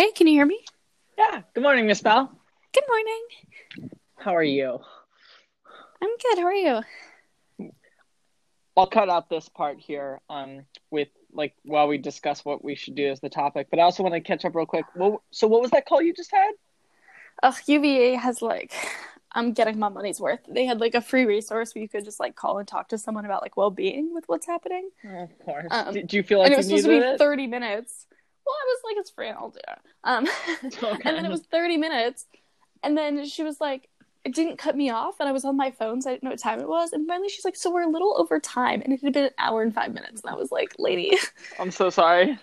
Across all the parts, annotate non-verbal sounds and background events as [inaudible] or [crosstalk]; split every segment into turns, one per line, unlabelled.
Hey, can you hear me?
Yeah. Good morning, Miss Bell.
Good morning.
How are you?
I'm good. How are you?
I'll cut out this part here um with like while we discuss what we should do as the topic, but I also want to catch up real quick. Well, so what was that call you just had?
Ugh, UVA has like, I'm getting my money's worth. They had like a free resource where you could just like call and talk to someone about like well being with what's happening.
Oh, of course.
Um,
Did you feel like
and it was supposed to be
it?
30 minutes. Well, I was like, it's free, I'll do it. Um, [laughs] [laughs]
Okay.
and then it was 30 minutes, and then she was like, it didn't cut me off, and I was on my phone, so I didn't know what time it was. And finally, she's like, so we're a little over time, and it had been an hour and five minutes, and I was like, lady. [laughs]
I'm so sorry.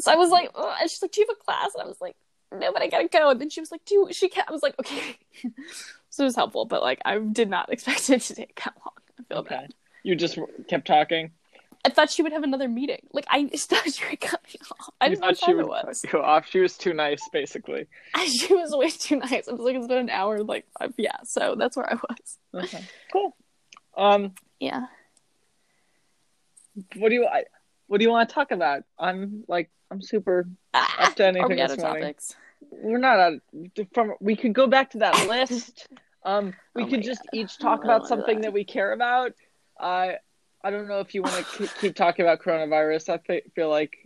So I was like, Ugh. and she's like, do you have a class? And I was like, no, but I gotta go. And then she was like, do you, she can't. I was like, okay. so it was helpful, but like, I did not expect it to take that long. I feel
Okay.
bad.
You just kept talking.
I thought she would have another meeting. Like, I [laughs] thought she would cut me off. I
You
didn't know what
thought she would
was.
cut you off. She was too nice, basically. [laughs]
she was way too nice. I was like, it's been an hour. Like, uh, yeah. So that's where I was.
Okay. Cool. Um,
Yeah.
what do you I, what do you want to talk about? I'm like I'm super
Ah,
up to
are
anything
we out of
morning.
topics?
We're not out from we could go back to that [laughs] list um we
Oh
could just
God.
each talk about something
that.
that we care about i i don't know if you want to keep, keep talking about coronavirus i feel like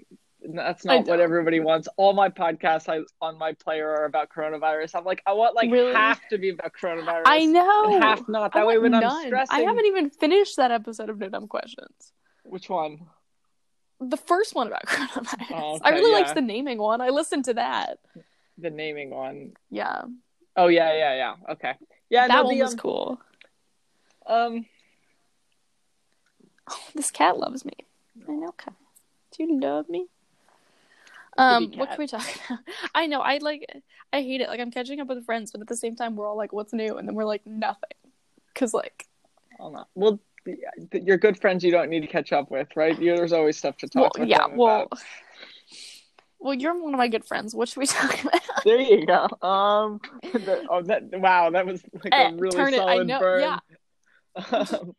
that's not what everybody wants all my podcasts I, on my player are about coronavirus i'm like i want like
Really?
half to be about coronavirus
I know.
half not
I
that way
want
when i'm stressing
I haven't even finished that episode of No Dumb Questions.
which one
The first one about [laughs] coronavirus.
Oh, okay, I
really
yeah.
liked the naming one. I listened to that.
the naming one.
Yeah,
Oh yeah yeah yeah okay yeah
that
no,
one
the,
was
um,
cool.
um
Oh, [laughs] this cat loves me. I know, cat. Do you love me? Um, what can we talk [laughs] about? I know, I like, I hate it. Like, I'm catching up with friends, but at the same time, we're all like, "What's new?" And then we're like, "Nothing," because like.
Well, th- your good friends you don't need to catch up with, right? You, there's always stuff to
well,
talk with
yeah, well,
about.
well, you're one of my good friends. What should we [laughs] talk about?
There you go. Um, the- oh, that wow, that was like
Eh,
a really
turn it. I
solid
know.
burn.
Yeah,
Um,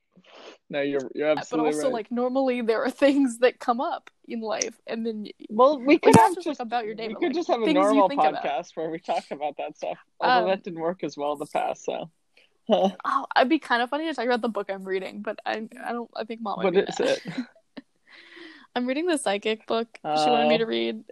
no, you're you're absolutely but
also
right.
like normally there are [laughs] things that come up in life, and then
well, we could have
just,
just
like about your day,
we could
like,
just have a normal
think about.
podcast where we talk about that stuff. Although
Um,
that didn't work as well in the past. So, Huh. [laughs]
Oh, it'd be kind of funny to talk about the book I'm reading, but I, I don't. I think mom.
What is it? [laughs]
I'm reading the psychic book she wanted me
Oh.
to read,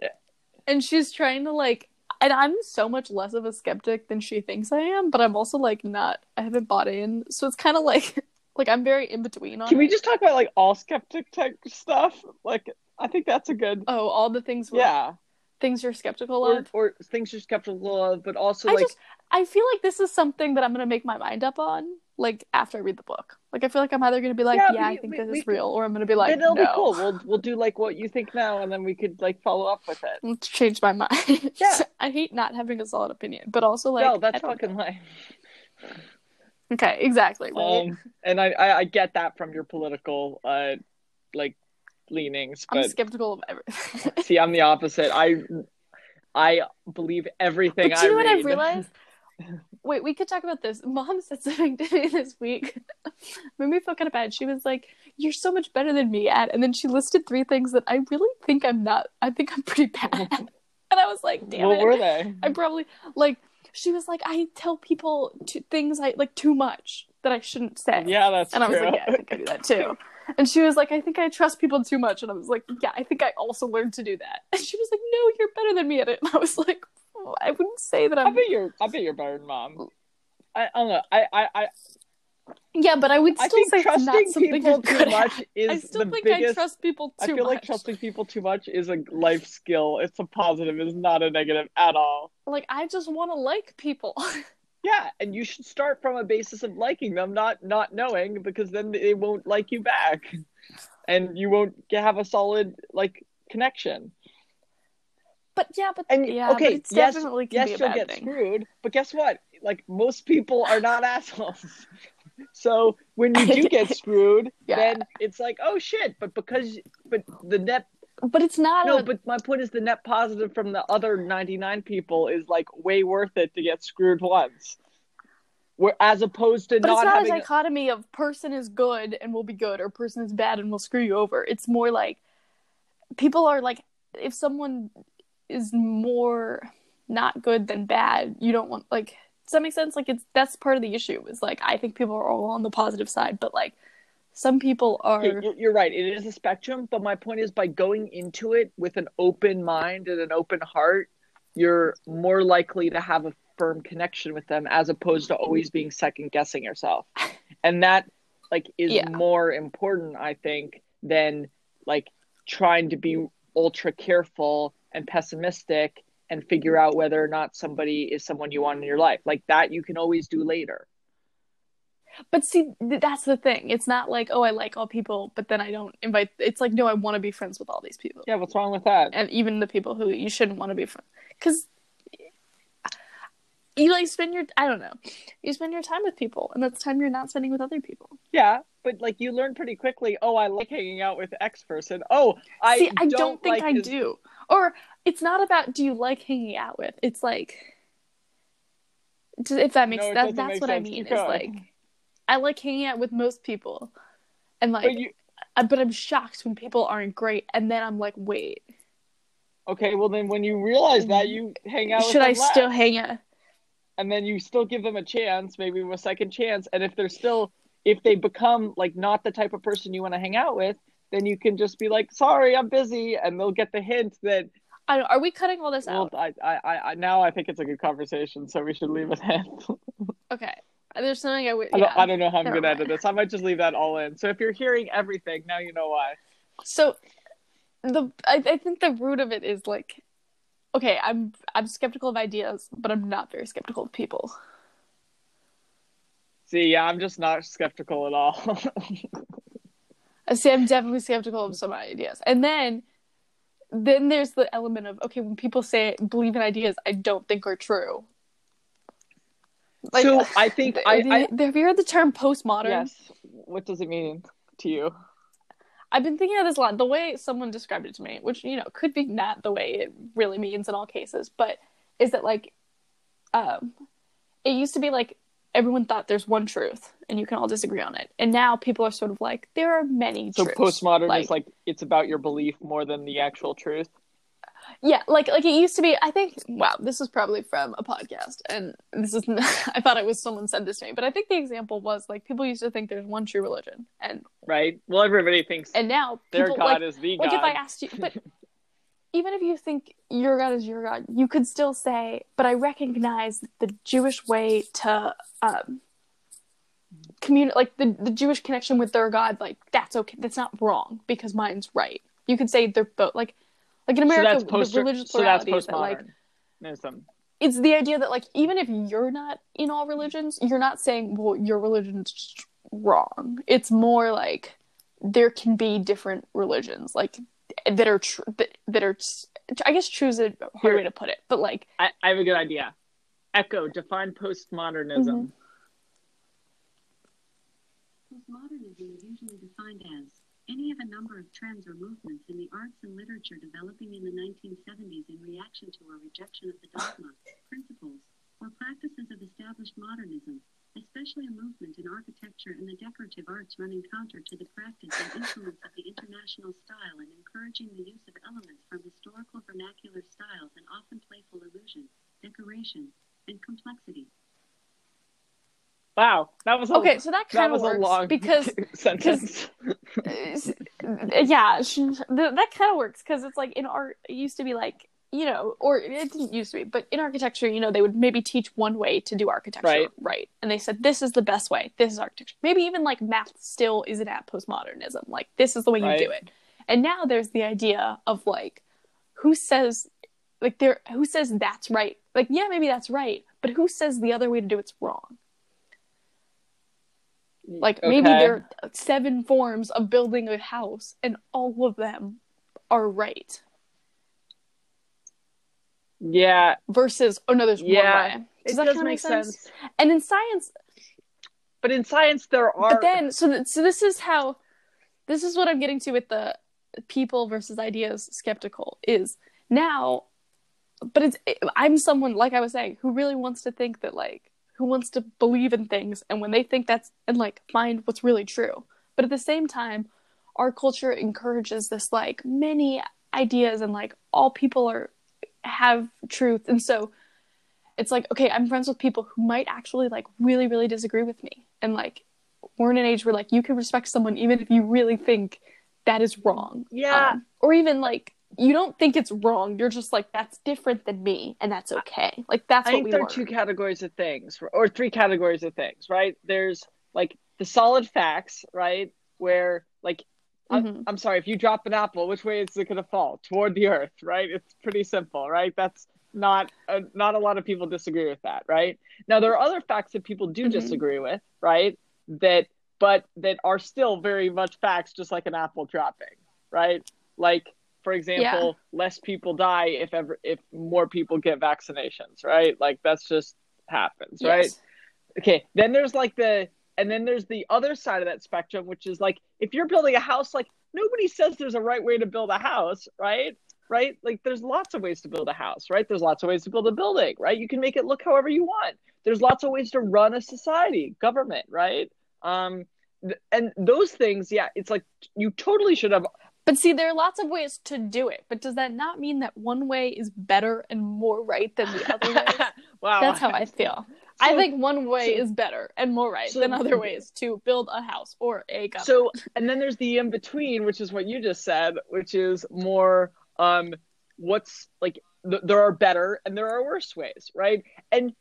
and she's trying to like. And I'm so much less of a skeptic than she thinks I am, but I'm also like not. I haven't bought in, so it's kind of like like I'm very in between on.
Can we
it.
just talk about like all skeptic type stuff? Like, I think that's a good.
Oh, all the things.
Yeah.
Things you're skeptical
or,
of.
or things you're skeptical of, but also
I
like
just I feel like this is something that I'm gonna make my mind up on, like after I read the book. Like I feel like I'm either gonna be like,
Yeah,
yeah,
we-
I think
we-
this
we
is real, or I'm gonna be like,
it'll
no.
be cool. We'll we'll do like what you think now, and then we could like follow up with it.
Let's change my mind.
Yeah. [laughs]
I hate not having a solid opinion, but also like
no, that's fucking life. [laughs]
okay, exactly. Right.
Um, and I, I I get that from your political uh like leanings,
I'm skeptical of everything. [laughs]
see, I'm the opposite. I I believe everything
but do you know what. I've realized? [laughs] Wait, we could talk about this. Mom said something to me this week. Made me feel kind of bad. She was like, "You're so much better than me at," and then she listed three things that I really think I'm not. I think I'm pretty bad. at. and I was like, "Damn
what
it!"
were they?
I probably like. She was like, "I tell people to, things I like too much that I shouldn't say."
Yeah, that's true.
And I was like, yeah, I think I do that too. And she was like, I think I trust people too much. And I was like, yeah, I think I also learned to do that. And she was like, no, you're better than me at it. And I was like, "Oh, I wouldn't say that
I
I'm.
bet you're I bet you're better than mom. I, I don't know. I I I,
Yeah, but I would
I
still
think
say it's not
trusting
something
people too
good
much
at.
is
I still
the
think
biggest.
I trust people too much.
I feel
much.
like trusting people too much is a life skill. It's a positive. It's not a negative at all.
Like, I just want to like people. [laughs]
Yeah, and you should start from a basis of liking them, not not knowing, because then they won't like you back, and you won't have a solid like connection.
but yeah, but
And
yeah, but
okay,
it's
yes,
definitely can
yes,
be a
you'll
bad
get
thing.
screwed, but guess what? Like most people are not [laughs] assholes. So when you do get [laughs] screwed,
Yeah.
then it's like, oh shit! But because, but the net
But it's not.
no,
a,
but my point is the net positive from the other ninety nine people is like way worth it to get screwed once. Where as opposed to
But
not
it's not
having
a dichotomy of person is good and will be good or person is bad and will screw you over. It's more like people are like if someone is more not good than bad. You don't want like does that make sense? Like it's that's part of the issue. Is like I think people are all on the positive side, but like some people are.
You're, you're right. It is a spectrum, but my point is by going into it with an open mind and an open heart, you're more likely to have a firm connection with them as opposed to always being second guessing yourself. And that like is
Yeah.
more important, I think, than like trying to be ultra careful and pessimistic and figure out whether or not somebody is someone you want in your life. Like that you can always do later.
But see, th- that's the thing. It's not like oh, I like all people, but then I don't invite. It's like no, I want to be friends with all these people,
Yeah, what's wrong with that?
and even the people who you shouldn't want to be friends because you like spend your I don't know, you spend your time with people, and that's time you're not spending with other people.
Yeah, but like you learn pretty quickly. Oh, I like hanging out with X person. Oh, I
See, I don't, think
like
I
his-
do. Or it's not about do you like hanging out with. It's like if that makes
No,
that, that's
make
what I mean. Is like I like hanging out with most people, and like,
But you
I- but I'm shocked when people aren't great, and then I'm like, wait,
okay? Well, then when you realize that, you hang out. with
should I
less.
still hang out?
And then you still give them a chance, maybe a second chance. And if they're still, if they become like not the type of person you want to hang out with, then you can just be like, "Sorry, I'm busy," and they'll get the hint that.
I don't, are we cutting all this
Well,
out?
I, I, I, I- now I think it's a good conversation, so we should leave it in. [laughs]
Okay, there's something I would.
I, don't, I don't know how I'm gonna
mind.
edit this. I might just leave that all in. So if you're hearing everything, now you know why.
So the I, I think the root of it is like okay, I'm I'm skeptical of ideas, but I'm not very skeptical of people.
See, yeah, I'm just not skeptical at all. [laughs]
I see I'm definitely skeptical of some ideas. And then then there's the element of okay, when people say believe in ideas I don't think are true.
so I think I,
have,
I
you, have you heard the term postmodern?
yes. What does it mean to you?
I've been thinking of this a lot. The way someone described it to me, which you know could be not the way it really means in all cases, but is that like, um, it used to be like everyone thought there's one truth and you can all disagree on it, and now people are sort of like there are many
So
truths.
postmodern
like,
is like it's about your belief more than the actual truth.
yeah, like like it used to be. I think wow, this is probably from a podcast, and this is [laughs] I thought it was someone said this to me, but I think the example was like people used to think there's one true religion, and
Right? Well, everybody thinks
and now
their
people
God
like
is the
like
God.
if I asked you, but [laughs] even if you think your God is your God, you could still say, but I recognize the Jewish way to um, communicate, like the, the Jewish connection with their God, like that's okay. That's not wrong because mine's right. You could say they're both like, like in
so
America,
post.
the religious
So that's
is that like it's the idea that like even if you're not in all religions, you're not saying well your religion's just wrong. It's more like there can be different religions like that are tr- that, that are I guess true is a hard
Here-
way to put it, but like
I, I have a good idea. Echo, define postmodernism.
Mhm.
Postmodernism is usually defined as any of a number of trends or movements in the arts and literature developing in the 1970s in reaction to or rejection of the dogma, principles, or practices of established modernism, especially a movement in architecture and the decorative arts running counter to the practice and influence of the international style and encouraging the use of elements from historical vernacular styles and often playful illusion, decoration, and complexity.
Wow, that was a,
okay, so that
that
kind of works
a long
because [laughs]
sentence. [laughs]
Uh, yeah, [laughs] that kind of works because it's like in art, it used to be like you know, or it didn't used to be, but in architecture, you know, they would maybe teach one way to do architecture,
Right.
And they said this is the best way. This is architecture. Maybe even like math still isn't at postmodernism. Like this is the way
Right.
you do it. And now there's the idea of like who says like there who says that's right? Like yeah, maybe that's right, but who says the other way to do it's wrong? Like maybe there are seven forms of building a house, and all of them are right.
Yeah,
Versus, oh no, there's
Yeah,
one way. Does
it
that
does
of
make sense.
And in science,
But in science, there are.
but then so th- so this is how, this is what I'm getting to with the people versus ideas skeptical is now, but it's I'm someone like I was saying who really wants to think that like who wants to believe in things and when they think that's and like find what's really true. But at the same time, our culture encourages this like many ideas and like all people are have truth and so it's like okay i'm friends with people who might actually like really really disagree with me and like we're in an age where like you can respect someone even if you really think that is wrong
Yeah.
Um, or even like you don't think it's wrong you're just like that's different than me and that's okay like that's
I
what
think there are two categories of things, or three categories of things, right? There's like the solid facts, right? Where like I'm,
Mhm.
I'm sorry, if you drop an apple, which way is it going to fall? Toward the earth, right? It's pretty simple, right? That's not uh, not a lot of people disagree with that, right? Now there are other facts that people do
Mhm.
disagree with, right? That but that are still very much facts, just like an apple dropping, right? Like for example, less people die if ever if more people get vaccinations, right? Like that's just happens, right? Okay then there's like the and then there's the other side of that spectrum which is like if you're building a house like nobody says there's a right way to build a house right right like there's lots of ways to build a house right there's lots of ways to build a building right you can make it look however you want there's lots of ways to run a society government right um and those things yeah it's like you totally should have
But see, there are lots of ways to do it. But does that not mean that one way is better and more right than the other way? [laughs]
wow
That's how I feel. I think one way
so-
is better and more right
so-
than other ways to build a house or a government.
So, and then there's the in between, which is what you just said, which is more um, what's like th- there are better and there are worse ways, right? And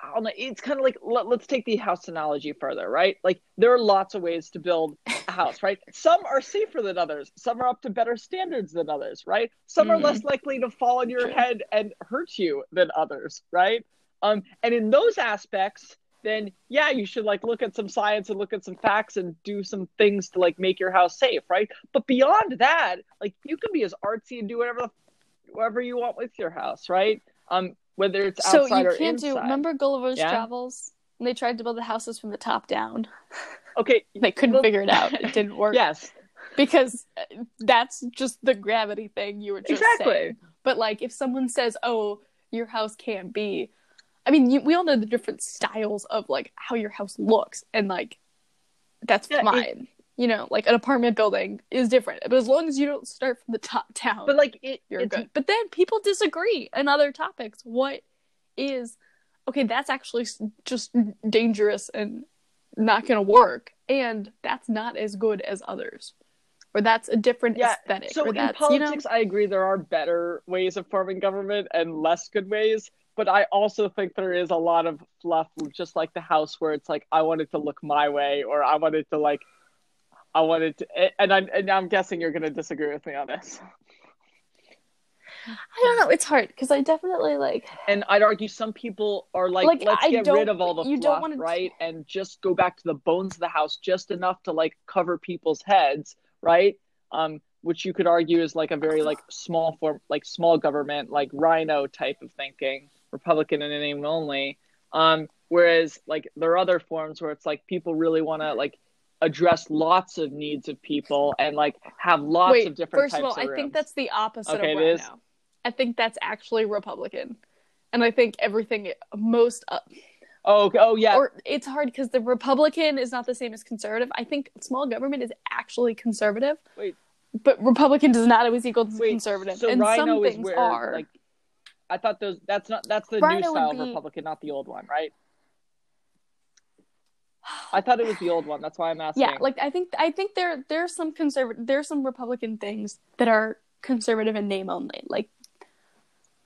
I don't know, it's kind of like let, let's take the house analogy further, right? Like there are lots of ways to build a house, right? [laughs] Some are safer than others. Some are up to better standards than others, right? Some are
Mhm.
less likely to fall on your head and hurt you than others, right? Um, and in those aspects, then yeah, you should like look at some science and look at some facts and do some things to like make your house safe, right? But beyond that, like you can be as artsy and do whatever the, whatever you want with your house, right? Um, whether it's outside so
you
or
can't
inside.
do. Remember Gulliver's
Yeah.
Travels? And they tried to build the houses from the top down. [laughs]
Okay,
They couldn't
Well-
figure it out. It didn't work.
yes,
because uh, that's just the gravity thing you were just
Exactly.
saying. But like, if someone says, "Oh, your house can't be," I mean, you, we all know the different styles of like how your house looks, and like that's
Yeah, it-
fine. you know, like an apartment building is different, but as long as you don't start from the top down,
but like it,
you're
it's,
good. But then people disagree on other topics. What is okay? That's actually just dangerous and not going to work, and that's not as good as others, or that's a different
Yeah,
aesthetic.
So in politics,
you know,
I agree there are better ways of forming government and less good ways. But I also think there is a lot of fluff, just like the House, where it's like I want it to look my way, or I want it to like, I wanted to, and I'm and I'm guessing you're going to disagree with me on this.
I don't know. It's hard because I definitely like.
And I'd argue some people are like,
Like,
let's
I
get rid of all the
you
fluff,
wanna-
right? And just go back to the bones of the house, just enough to like cover people's heads, right? Um, which you could argue is like a very like small form, like small government, like RINO type of thinking, Republican in a name only. Um, whereas like there are other forms where it's like people really want to like address lots of needs of people and like have lots
Wait,
of different
first of all, I
rooms.
think that's the opposite
Okay,
of
it is?
RINO. I think that's actually Republican, and I think everything most. Uh,
oh okay. oh yeah
or it's hard because the Republican is not the same as conservative. I think small government is actually conservative.
Wait.
But Republican does not always equal
Wait,
conservative,
So
and
RINO
some
is
things
where
are.
like I thought those that's not that's the new style of
be-
Republican, not the old one, right? I thought it was the old one. That's why I'm [sighs] asking.
yeah, like I think I think there there's some conservative there's some Republican things that are conservative in name only. Like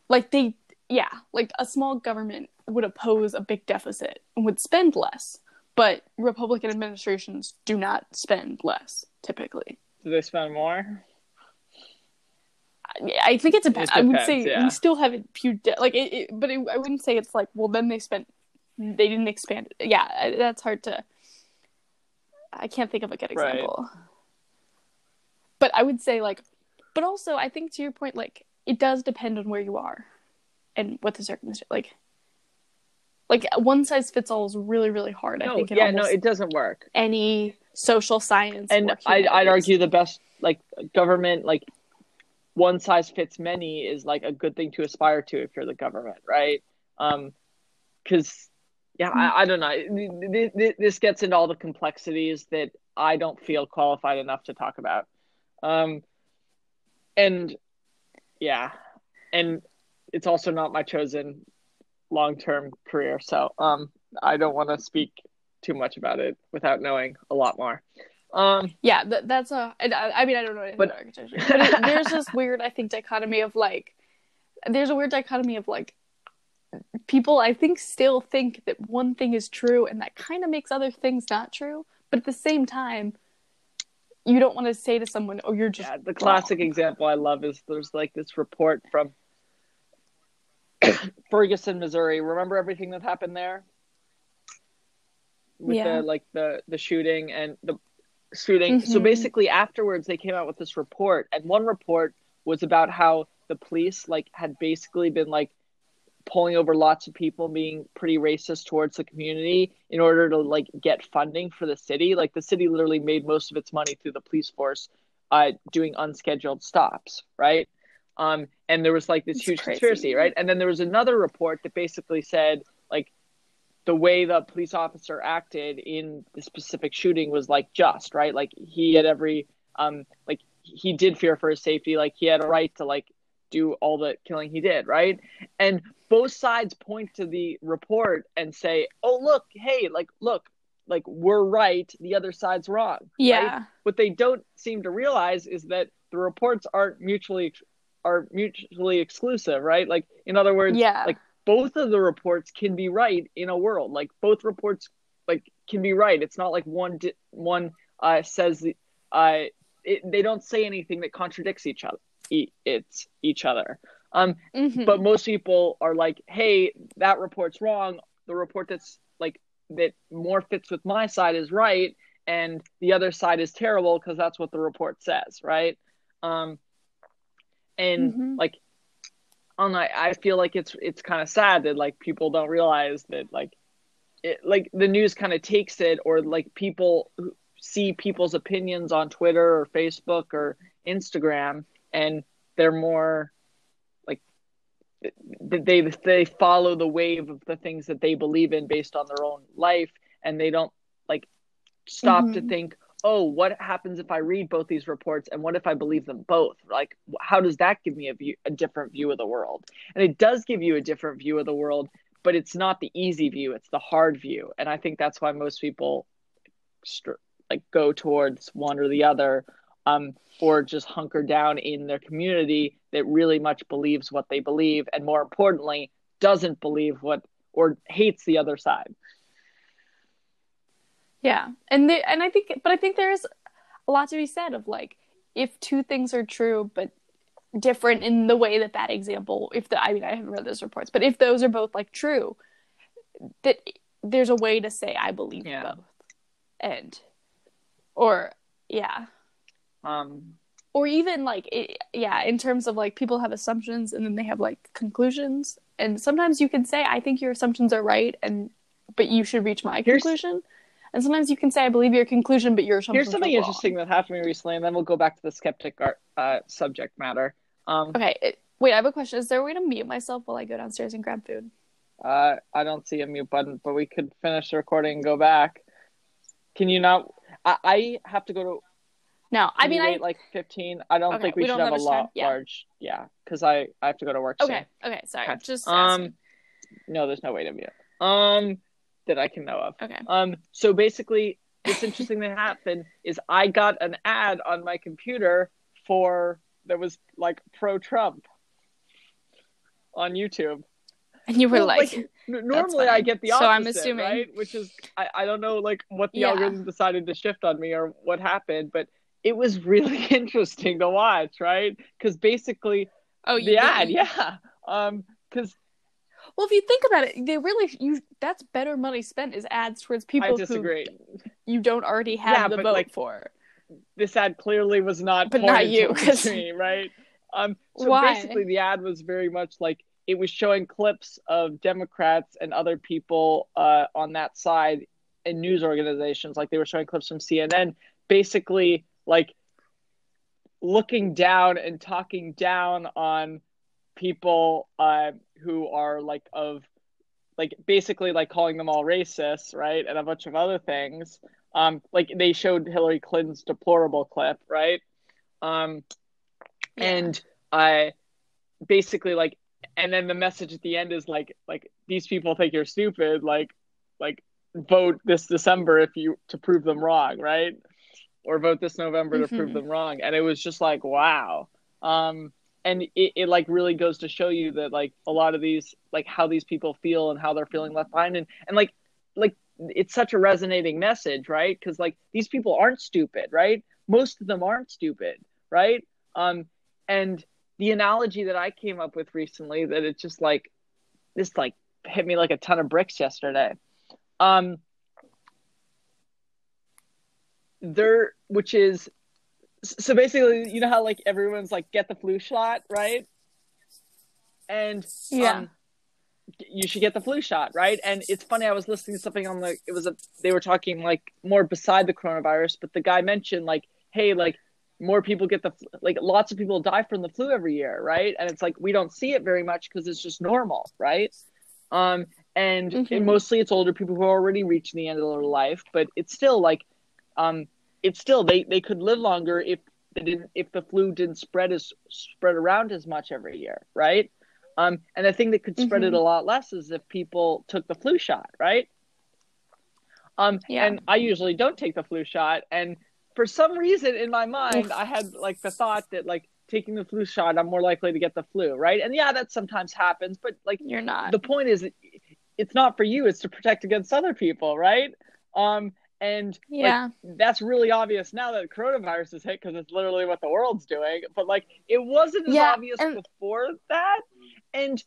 like they yeah, like a small government would oppose a big deficit and would spend less. But Republican administrations do not spend less typically.
do they spend more?
I- I think it's a.
It
I would say
yeah.
we still have a few, de- like it, it, but it, I wouldn't say it's like well then they spent, they didn't expand it. Yeah, that's hard to. I can't think of a good
Right.
example. But I would say like, but also I think to your point like it does depend on where you are, and what the circumstance like. Like one size fits all is really really hard. I
No,
think in
yeah, no, it doesn't work.
any social science
And I'd, I'd argue the best like government like one size fits many is like a good thing to aspire to if you're the government, right? Um, because yeah, I, I don't know. Th- th- This gets into all the complexities that I don't feel qualified enough to talk about. Um, and yeah, and it's also not my chosen long term career. So um, I don't want to speak too much about it without knowing a lot more. Um,
yeah, th- that's a. I, I mean, I don't know anything
But-
about architecture, but it, there's this [laughs] weird, I think, dichotomy of like, there's a weird dichotomy of like, people I think still think that one thing is true, and that kind of makes other things not true. But at the same time, you don't want to say to someone, "Oh, you're just."
yeah, the classic
wrong.
example I love is there's like this report from [coughs] Ferguson, Missouri. Remember everything that happened there? With
Yeah.
the like the the shooting and the shooting. So
Mhm.
basically afterwards they came out with this report and one report was about how the police like had basically been like pulling over lots of people being pretty racist towards the community in order to like get funding for the city like the city literally made most of its money through the police force uh, doing unscheduled stops right um, and there was like this
It's
huge
crazy.
conspiracy right and then there was another report that basically said like the way the police officer acted in the specific shooting was like just right? Like he had every um like he did fear for his safety. Like he had a right to like do all the killing he did right? And both sides point to the report and say oh look hey like look like we're right. The other side's wrong. Right?
Yeah,
what they don't seem to realize is that the reports aren't mutually are mutually exclusive right? Like in other words
yeah,
like both of the reports can be right in a world. Like both reports like can be right. It's not like one di- one uh says the uh it, they don't say anything that contradicts each other e- it's each other. Um
Mhm.
but most people are like hey that report's wrong. The report that's like that more fits with my side is right and the other side is terrible because that's what the report says right? Um and
Mhm.
like on I, I feel like it's it's kind of sad that like people don't realize that like it like the news kind of takes it or like people see people's opinions on Twitter or Facebook or Instagram and they're more like they they follow the wave of the things that they believe in based on their own life and they don't like stop to
Mhm.
think oh what happens if i read both these reports and what if i believe them both? Like how does that give me a view a different view of the world? And it does give you a different view of the world but it's not the easy view it's the hard view. And i think that's why most people like go towards one or the other um, or just hunker down in their community that really much believes what they believe and more importantly doesn't believe what or hates the other side
Yeah, and they, and I think, but I think there's a lot to be said of like if two things are true but different in the way that that example, if the I mean I haven't read those reports, but if those are both like true, that there's a way to say I believe
Yeah.
both, and or yeah,
um,
or even like it, yeah, in terms of like people have assumptions and then they have like conclusions, and sometimes you can say I think your assumptions are right, and but you should reach my
Here's-
conclusion. And sometimes you can say I believe your conclusion, but your
here's something
wrong.
interesting that happened to me recently and then we'll go back to the skeptic art, uh, subject matter um,
Okay, it, wait, I have a question. Is there a way to mute myself while I go downstairs and grab food?
uh, i don't see a mute button but we could finish the recording and go back can you not i, I have to go to
No, I mean I
like 15 i don't
Okay,
think we,
we
should have a
have much time?
lot
Yeah.
large yeah because I, I have to go to work soon.
Okay, okay, sorry.
Okay.
Just
Um,
asking.
no, there's no way to mute. Um, that I can know of.
Okay.
Um, so basically, what's interesting that happened is I got an ad on my computer for that was like pro Trump on YouTube.
And you were
Well,
like,
n- normally I get the opposite, So
I'm assuming-
right? Which is I, I don't know like what the
Yeah.
algorithm decided to shift on me or what happened, but it was really [laughs] interesting to watch, right? Because basically
oh, you
the
did.
ad, yeah. Um, because
Well, if you think about it, they really you that's better money spent is ads towards
I
people who
disagree.
you don't already have
Yeah,
the
but,
vote
like,
for.
this ad clearly was not
But not you,
me, right? Um, so
Why?
basically, the ad was very much like it was showing clips of Democrats and other people uh, on that side in news organizations, like they were showing clips from CNN, basically like looking down and talking down on people uh, who are like of like basically like calling them all racists, right, and a bunch of other things. Um, like they showed Hillary Clinton's deplorable clip, right? Um,
Yeah.
and I basically like and then the message at the end is like like these people think you're stupid like like vote this december if you to prove them wrong right or vote this november to prove
Mhm.
them wrong and it was just like wow um and it, it like really goes to show you that like a lot of these like how these people feel and how they're feeling left behind. And and like like it's such a resonating message right? Because like these people aren't stupid right? Most of them aren't stupid right? Um and the analogy that i came up with recently that it's just like this like hit me like a ton of bricks yesterday. Um there which is so basically you know how like everyone's like get the flu shot right and
Yeah.
um, you should get the flu shot right and it's funny i was listening to something on the it was a they were talking like more beside the coronavirus but the guy mentioned like hey like more people get the like lots of people die from the flu every year right and it's like we don't see it very much because it's just normal right um and,
Mhm.
and mostly it's older people who are already reaching the end of their life but it's still like um it's still they they could live longer if they didn't if the flu didn't spread as spread around as much every year right um and the thing that could spread it
Mhm.
a lot less is if people took the flu shot right um
Yeah.
and i usually don't take the flu shot and for some reason in my mind i had like the thought that like taking the flu shot i'm more likely to get the flu right and yeah that sometimes happens but like
You're not.
the point is it's not for you it's to protect against other people right um and like,
yeah.
that's really obvious now that coronavirus is hit because it's literally what the world's doing but like it wasn't as
Yeah,
obvious
and-
before that and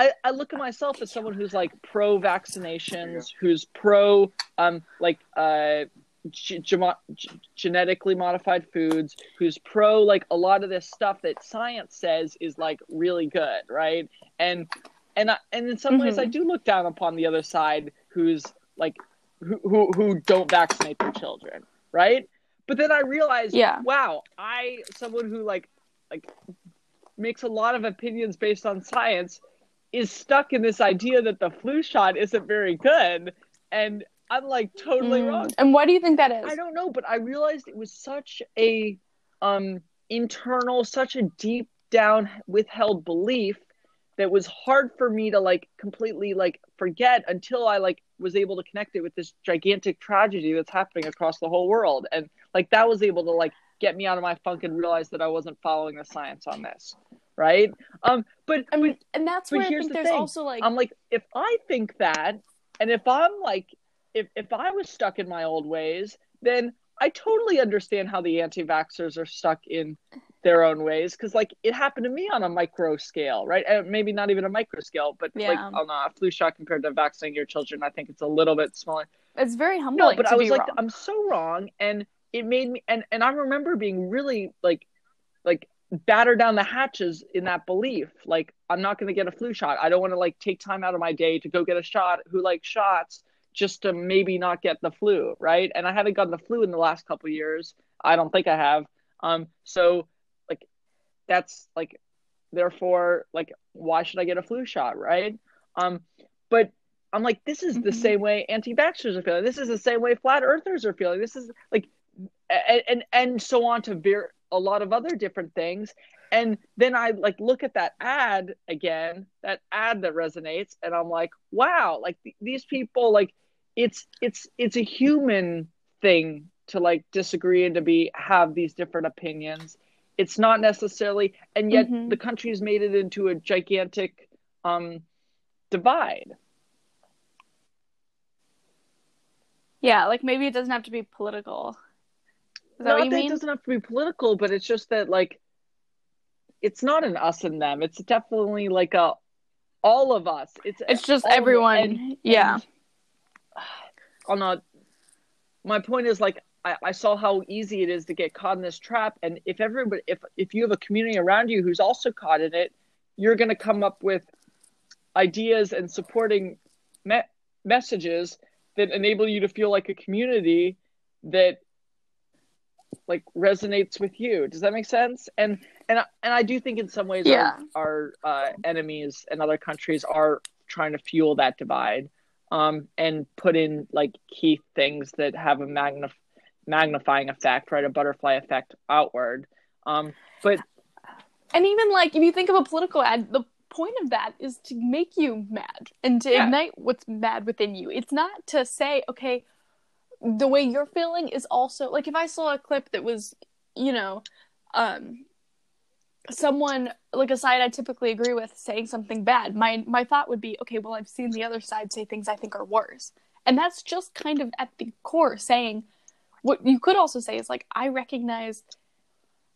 I, I look at myself as someone who's like pro vaccinations who's pro um like uh g- g- genetically modified foods who's pro like a lot of this stuff that science says is like really good right and and I, and in some ways
Mhm.
I do look down upon the other side who's like who who, who don't vaccinate their children right but then I realized
Yeah.
wow I someone who like like makes a lot of opinions based on science is stuck in this idea that the flu shot isn't very good and I'm like totally
Mm.
wrong
And why do you think that is?
I don't know, but I realized it was such a um internal, such a deep down withheld belief that was hard for me to like completely like forget until I like was able to connect it with this gigantic tragedy that's happening across the whole world. And like that was able to like get me out of my funk and realize that I wasn't following the science on this. Right? Um but
I mean, and that's where I think
the
there's
thing.
also like
I'm like, if I think that, and if I'm like, if if I was stuck in my old ways, then I totally understand how the anti-vaxxers are stuck in their own ways because like it happened to me on a micro scale, right? Uh, maybe not even a micro scale, but like
Yeah.
on a flu shot compared to vaccinating your children, I think it's a little bit smaller.
it's very humbling
No,
but
I was like,
wrong.
I'm so wrong, and it made me, and and I remember being really like, like batter down the hatches in that belief. Like, I'm not going to get a flu shot. I don't want to like take time out of my day to go get a shot. Who like shots just to maybe not get the flu, right? And I haven't gotten the flu in the last couple years. I don't think I have. Um, so like, that's like, therefore, like, why should I get a flu shot, right? Um, but I'm like, this is the
Mhm.
same way anti-vaxxers are feeling. This is the same way flat earthers are feeling. This is like, and and, and so on to ver- a lot of other different things. And then I like look at that ad again, that ad that resonates, and I'm like, wow, like th- these people, like it's it's it's a human thing to like disagree and to be have these different opinions. It's not necessarily, and yet
Mhm.
the country's made it into a gigantic um divide.
yeah, like maybe it doesn't have to be political. Is that
not
what you
that
mean?
it doesn't have to be political, but it's just that like it's not an us and them. It's definitely like a all of us. It's
It's just everyone.
and-
yeah.
and [sighs] on a my point is like I, I saw how easy it is to get caught in this trap. And if everybody if if you have a community around you who's also caught in it you're going to come up with ideas and supporting me- messages that enable you to feel like a community that like resonates with you. Does that make sense? And and I- and I do think in some ways
Yeah.
our, our uh, enemies and other countries are trying to fuel that divide um, and put in like key things that have a magnif- magnifying effect, right? A butterfly effect outward. Um, but
And even like if you think of a political ad, the point of that is to make you mad and to
Yeah.
ignite what's mad within you. It's not to say, okay, the way you're feeling is also like if I saw a clip that was, you know, um someone like a side I typically agree with saying something bad, my my thought would be, okay, well I've seen the other side say things I think are worse. And that's just kind of at the core saying what you could also say is like I recognize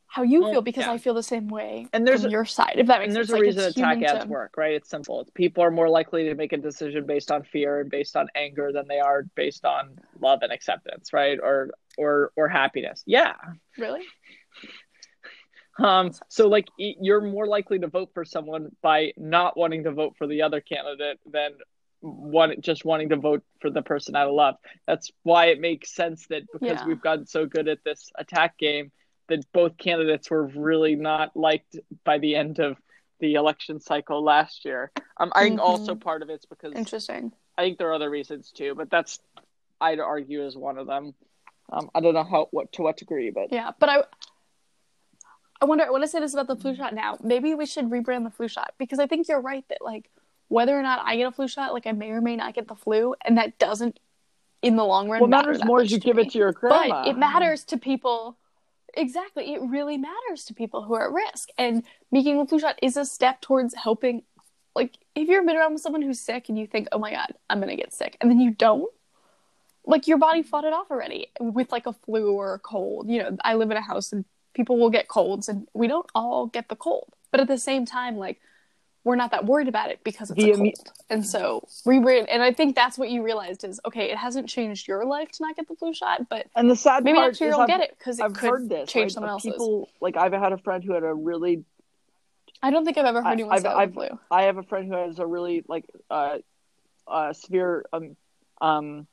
how you
Well,
feel because
yeah.
I feel the same way
And there's a-
your side. If that makes
and there's
sense,
a
Like,
reason attack ads
to-
work, right? It's simple. It's people are more likely to make a decision based on fear and based on anger than they are based on love and acceptance, right? Or or or happiness. Yeah.
Really?
Um. So like you're more likely to vote for someone by not wanting to vote for the other candidate than one just wanting to vote for the person I love. That's why it makes sense that because
Yeah.
we've gotten so good at this attack game that both candidates were really not liked by the end of the election cycle last year. Um, I think
Mhm.
also part of it's because
Interesting.
I think there are other reasons too, but that's I'd argue is one of them. Um, I don't know how what to what degree, but
Yeah, but I I wonder I want to say this about the flu shot now. Maybe we should rebrand the flu shot because I think you're right that like whether or not I get a flu shot, like I may or may not get the flu, and that doesn't in the long run
what
matter
matters more is you give
me.
it to your grandma.
But it matters to people. Exactly, it really matters to people who are at risk, and making a flu shot is a step towards helping. Like, if you've been around with someone who's sick and you think, "Oh my god, I'm gonna get sick," and then you don't, like your body fought it off already with like a flu or a cold. You know, I live in a house and people will get colds, and we don't all get the cold, but at the same time, like we're not that worried about it because it's
The
a cold. And so rebrand, and I think that's what you realized is okay. It hasn't changed your life to not get the flu shot, but
And the sad
maybe
part
next year you'll
I've,
get it because it
I've
could
heard this
change
right,
someone else's.
people like I've had a friend who had a really
I don't think I've ever heard
I-
anyone
I've-
say
I've-
the flu.
I have a friend who has a really like uh, uh severe um um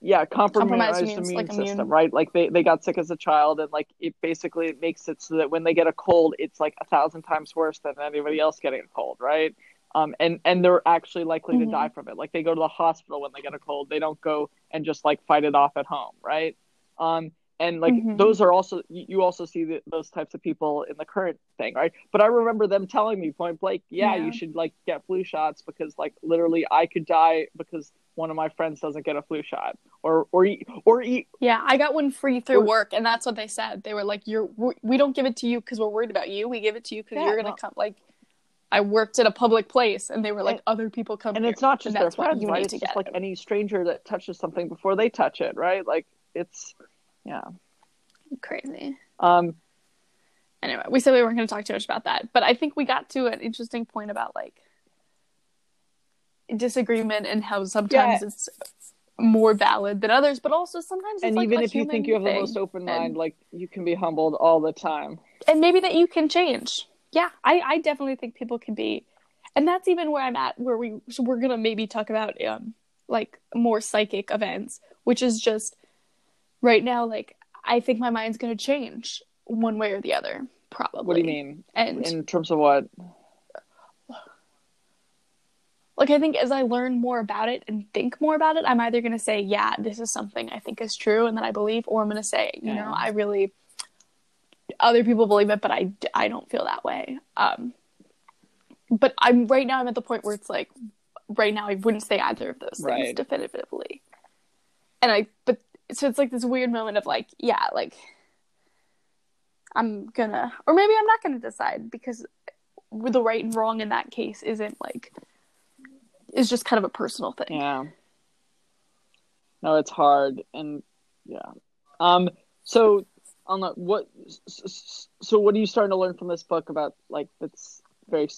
yeah compromised,
Compromised immune- like
system
immune-
right? Like they, they got sick as a child and like it basically it makes it so that when they get a cold it's like a thousand times worse than anybody else getting a cold right? Um and and they're actually likely
Mhm.
to die from it. Like they go to the hospital when they get a cold. They don't go and just like fight it off at home right? Um and like
Mhm.
those are also you you also see the, those types of people in the current thing right? But i remember them telling me point blank yeah,
Yeah.
you should like get flu shots because like literally i could die because one of my friends doesn't get a flu shot or or or eat
Yeah, I got one free through
Or-
work, and that's what they said. They were like, "You're we don't give it to you because we're worried about you. We give it to you because
Yeah,
you're gonna
no.
come." Like, I worked at a public place, and they were like,
And-
"Other people come
and
here,
it's not just their
that's why
friends
you
right
need
it's
to
just
get
like
it."
any stranger that touches something before they touch it right like it's yeah
crazy."
um
Anyway, we said we weren't going to talk too much about that, but I think we got to an interesting point about like disagreement and how sometimes
Yeah.
it's more valid than others, but also sometimes it's
and
like
even if you think you have the most open
and-
mind like you can be humbled all the time
and maybe that you can change. Yeah, I, I definitely think people can be, and that's even where I'm at. Where we so we're gonna maybe talk about um like more psychic events, which is just right now. Like I think my mind's gonna change one way or the other, probably.
what do you mean
And
in terms of what
like I think as I learn more about it and think more about it, I'm either gonna say, yeah, this is something I think is true and that I believe, or I'm gonna say, you
Yeah.
know, I really other people believe it, but I I don't feel that way. Um, but I'm right now I'm at the point where it's like right now I wouldn't say either of those things
Right.
definitively. And I but so it's like this weird moment of like, yeah, like I'm gonna or maybe I'm not gonna decide because the right and wrong in that case isn't like is just kind of a personal thing.
Yeah. No, it's hard, and yeah. Um. So, on the what? So, what are you starting to learn from this book about? Like, that's very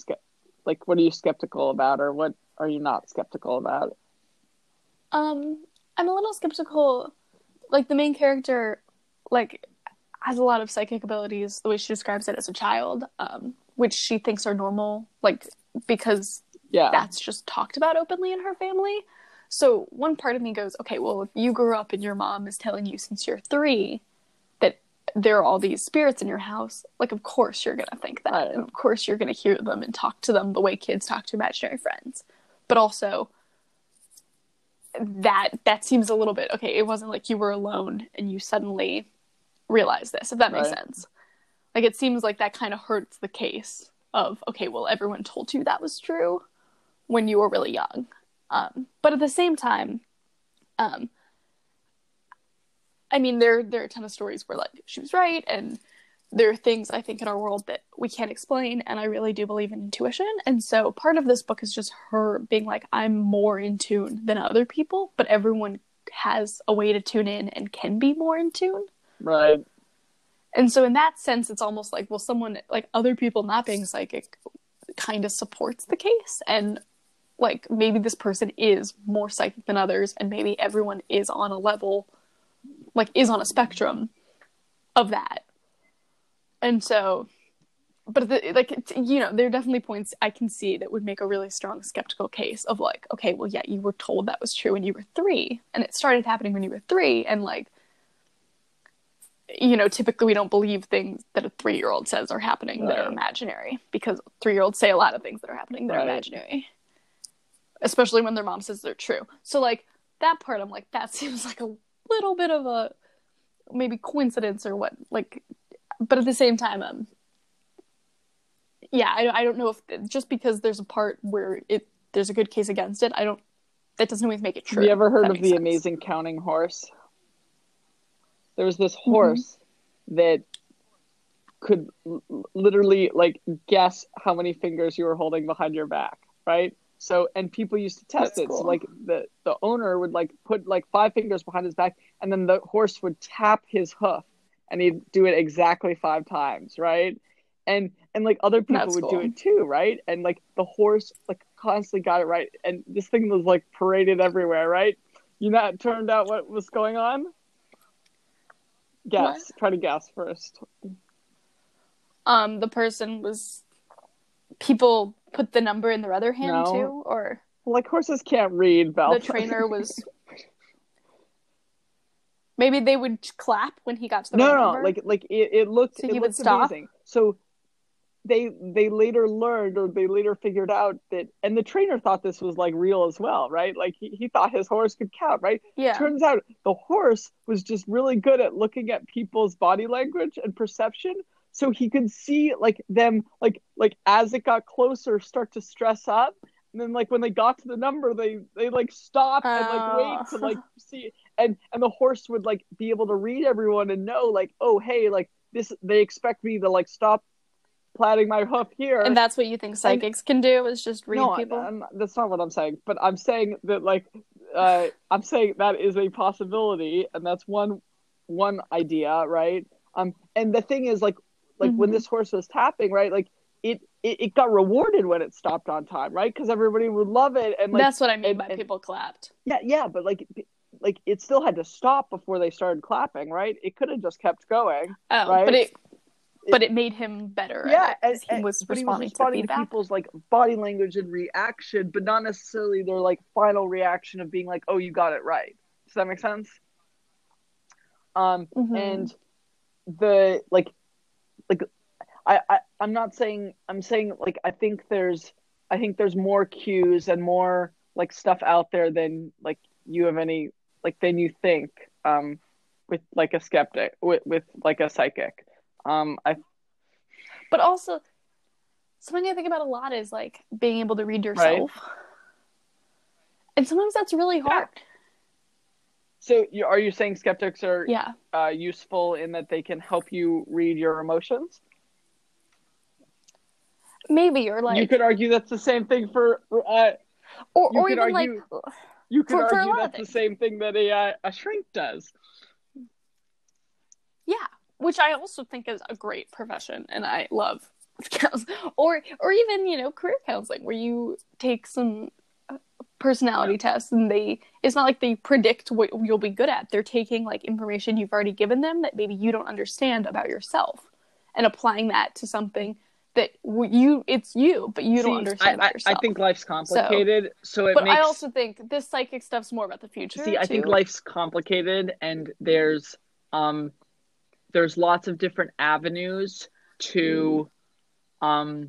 like, what are you skeptical about, or what are you not skeptical about?
Um, I'm a little skeptical. Like the main character, like has a lot of psychic abilities. The way she describes it as a child, um, which she thinks are normal, like because
Yeah.
that's just talked about openly in her family. So one part of me goes, okay, well, if you grew up and your mom is telling you since you're three that there are all these spirits in your house, like of course you're gonna think that, and of course you're gonna hear them and talk to them the way kids talk to imaginary friends. But also, that that seems a little bit okay. It wasn't like you were alone and you suddenly realized this. If that makes
Right.
sense, like it seems like that kind of hurts the case of okay, well, everyone told you that was true when you were really young. Um, but at the same time, um, I mean, there there are a ton of stories where like she was right, and there are things I think in our world that we can't explain, and I really do believe in intuition. And so part of this book is just her being like, I'm more in tune than other people, but everyone has a way to tune in and can be more in tune.
Right.
And so in that sense, it's almost like, well, someone like other people not being psychic kind of supports the case, and like maybe this person is more psychic than others, and maybe everyone is on a level, like is on a spectrum of that. And so but the, like it's, you know there are definitely points i can see that would make a really strong skeptical case of like okay well yeah you were told that was true when you were three and it started happening when you were three and like you know typically we don't believe things that a three year old says are happening that are imaginary because three year olds say a lot of things that are happening that are imaginary especially when their mom says they're true so like that part i'm like that [laughs] seems like a little bit of a maybe coincidence or what like but at the same time um yeah I, I don't know if just because there's a part where it there's a good case against it i don't that doesn't always make it true
Have you ever heard of the
sense.
amazing counting horse? There was this
Mm-hmm.
horse that could l- literally like guess how many fingers you were holding behind your back, right? So and people used to test
That's
it. So like the the owner would like put like five fingers behind his back and then the horse would tap his hoof and he'd do it exactly five times, right? And and like other people
That's
would do it too, right? And like the horse like constantly got it right and this thing was like paraded everywhere, right? You know it turned out what was going on? Guess. Try to guess first.
um the person was people put the number in their other hand
No.
too or
Like horses can't read,
the trainer was [laughs] maybe they would clap when he got to the
no,
right
no,
number.
like like it, it looked
So
it
he would stop?
amazing. So they they later learned or they later figured out that and the trainer thought this was like real as well, right? Like he, he thought his horse could count, right?
yeah
Turns out the horse was just really good at looking at people's body language and perception. So he could see like them like like as it got closer start to stress up. And then like when they got to the number they they like stop and like wait
Oh.
to like [laughs] see and and the horse would like be able to read everyone and know like oh hey like this they expect me to like stop plaiting my hoof here
and that's what you think psychics can do is just read
no,
people
I'm, that's not what I'm saying. But I'm saying that like uh, I'm saying that is a possibility, and that's one one idea, right? Um, and the thing is like like when
Mhm.
this horse was tapping, right? Like it it, it got rewarded when it stopped on time, right? Because everybody would love it, and like
that's what i mean
and-
by
and-
people clapped
yeah, yeah, but like like it still had to stop before they started clapping, right? It could have just kept going.
oh
Right?
but it but it made him better
yeah,
'cause he was
but he
responding,
was responding
to
to, people's like body language and reaction, but not necessarily their like final reaction of being like, "Oh, you got it right." Does that make sense? Um,
Mhm.
and the like, like, I, I I'm not saying I'm saying like I think there's I think there's more cues and more like stuff out there than like you have any like than you think um with like a skeptic with with like a psychic um I
But also, something I think about a lot is like being able to read yourself. And sometimes that's really hard.
So, you, are you saying skeptics are
Yeah.
uh, useful in that they can help you read your emotions?
Maybe or like
you could argue that's the same thing for. Uh,
or, or even
argue-
like
you could
For- for
argue
of
that's the same thing that a uh, a shrink does.
yeah, which I also think is a great profession and I love [laughs] or or even, you know, career counseling where you take some personality tests and they it's not like they predict what you'll be good at. They're taking like information you've already given them that maybe you don't understand about yourself and applying that to something that you it's you but you don't understand
I, I, I think life's complicated, so, it
but
makes.
I also think this psychic stuff's more about the future.
see i think life's complicated and there's um there's lots of different avenues to um li-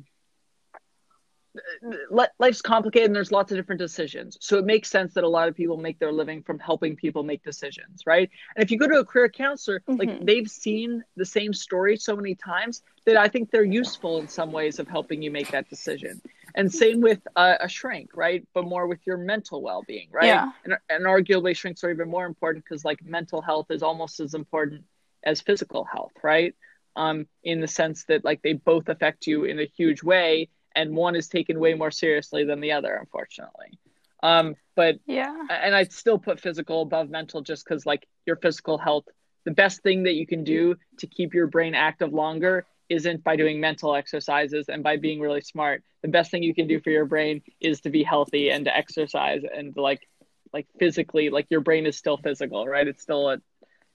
life's complicated and there's lots of different decisions. So it makes sense that a lot of people make their living from helping people make decisions, right? And if you go to a career counselor, like
Mhm.
they've seen the same story so many times that I think they're useful in some ways of helping you make that decision. And same with uh, a shrink, right? But more with your mental well-being, right?
Yeah.
And, and arguably shrinks are even more important because like mental health is almost as important as physical health, right? Um, in the sense that like they both affect you in a huge way, and one is taken way more seriously than the other, unfortunately. Um, but
Yeah.
and I'd still put physical above mental just because like your physical health, the best thing that you can do to keep your brain active longer isn't by doing mental exercises and by being really smart. The best thing you can do for your brain is to be healthy and to exercise and like like physically, like your brain is still physical, right? It's still a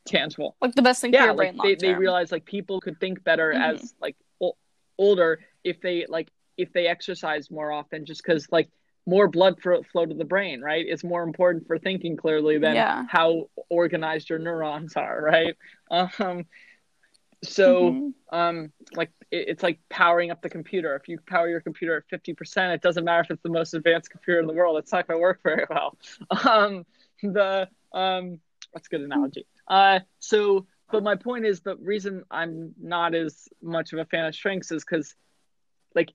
tangible
Like the best thing for
yeah
your
like
brain
they, they realize like people could think better
Mhm.
as like o- older if they like if they exercise more often just because like more blood flow, to the brain right? It's more important for thinking clearly than
Yeah.
how organized your neurons are right? [laughs] Um so
Mhm.
um like it, it's like powering up the computer. If you power your computer at 50% it doesn't matter if it's the most advanced computer in the world. It's not going to work very well. [laughs] Um the um that's a good analogy. Uh so but my point is the reason i'm not as much of a fan of shrinks is because like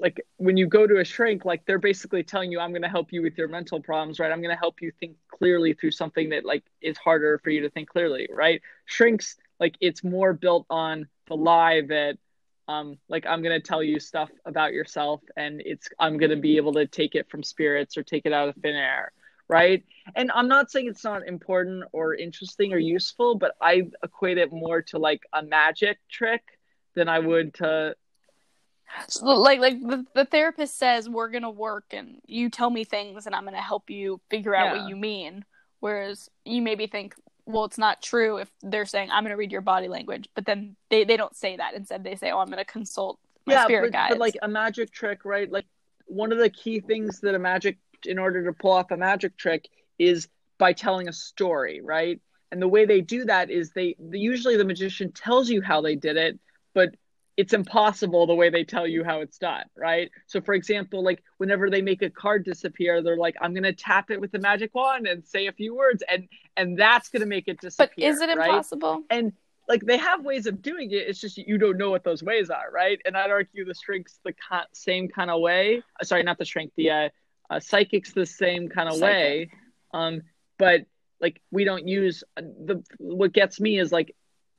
like when you go to a shrink like they're basically telling you i'm going to help you with your mental problems right? I'm going to help you think clearly through something that like is harder for you to think clearly right? Shrinks like it's more built on the lie that um like i'm going to tell you stuff about yourself and it's i'm going to be able to take it from spirits or take it out of thin air right? And i'm not saying it's not important or interesting or useful but i equate it more to like a magic trick than i would to
So, like like the, the therapist says we're gonna work and you tell me things and I'm gonna help you figure out
Yeah.
what you mean. Whereas you maybe think, well, it's not true if they're saying I'm gonna read your body language, but then they, they don't say that. Instead they say, Oh, I'm gonna consult my
yeah
spirit
but,
guides.
but like a magic trick right like one of the key things that a magic in order to pull off a magic trick is by telling a story right and the way they do that is they usually the magician tells you how they did it but it's impossible the way they tell you how it's done right so for example like whenever they make a card disappear they're like i'm going to tap it with the magic wand and say a few words and and that's going to make it disappear
but is it
right?
impossible?
and like they have ways of doing it it's just you don't know what those ways are right and i'd argue the shrink's the co- same kind of way Uh, sorry not the shrink the uh, uh psychic's the same kind of way um but like we don't use uh, the what gets me is like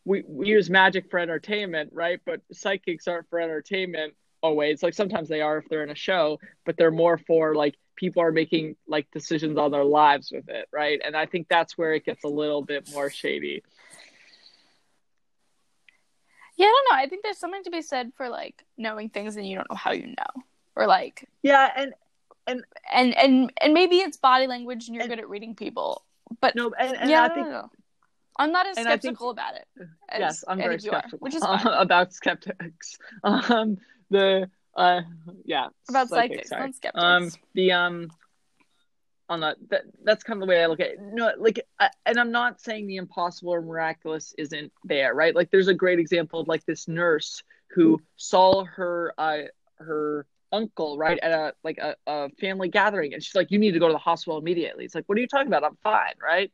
we, we use magic for entertainment right but psychics aren't for entertainment always like sometimes they are if they're in a show but they're more for like people are making like decisions on their lives with it right and i think that's where it gets a little bit more shady
Yeah, I don't know. I think there's something to be said for like knowing things and you don't know how you know. Or like
yeah and
and and and and maybe it's body language and you're
And-
good at reading people. But
no and, and
yeah,
i
I
think
don't know. I'm not as
and I think-
skeptical about it. [sighs] As
yes, I'm very
you are,
skeptical
which is [laughs] fine.
about skeptics. [laughs] Um, the uh, yeah,
about
psychic,
psychics,
sorry.
not skeptics.
Um, the um, on the that, that's kind of the way I look at it. No, like, I, and I'm not saying the impossible or miraculous isn't there, right? Like, there's a great example of like this nurse who saw her uh her uncle right at a like a, a family gathering and she's like you need to go to the hospital immediately it's like what are you talking about i'm fine right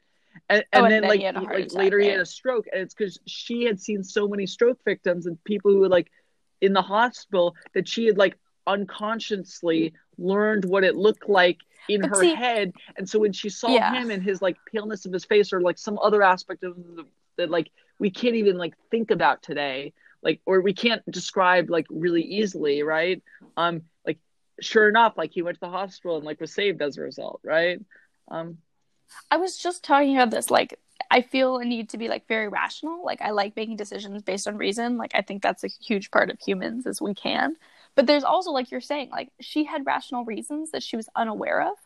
and,
Oh,
and
and
then,
then
like
he had a
he-
heart
like
attack,
later he had a stroke and it's because she had seen so many stroke victims and people who were like in the hospital that she had like unconsciously learned what it looked like in
But
her
see-
head. And so when she saw
Yeah.
him and his like paleness of his face or like some other aspect of him that like we can't even like think about today like or we can't describe like really easily right? Um like sure enough like he went to the hospital and like was saved as a result right? Um
I was just talking about this. Like, I feel a need to be like very rational. Like, I like making decisions based on reason. Like, I think that's a huge part of humans as we can. But there's also, like you're saying, like she had rational reasons that she was unaware of,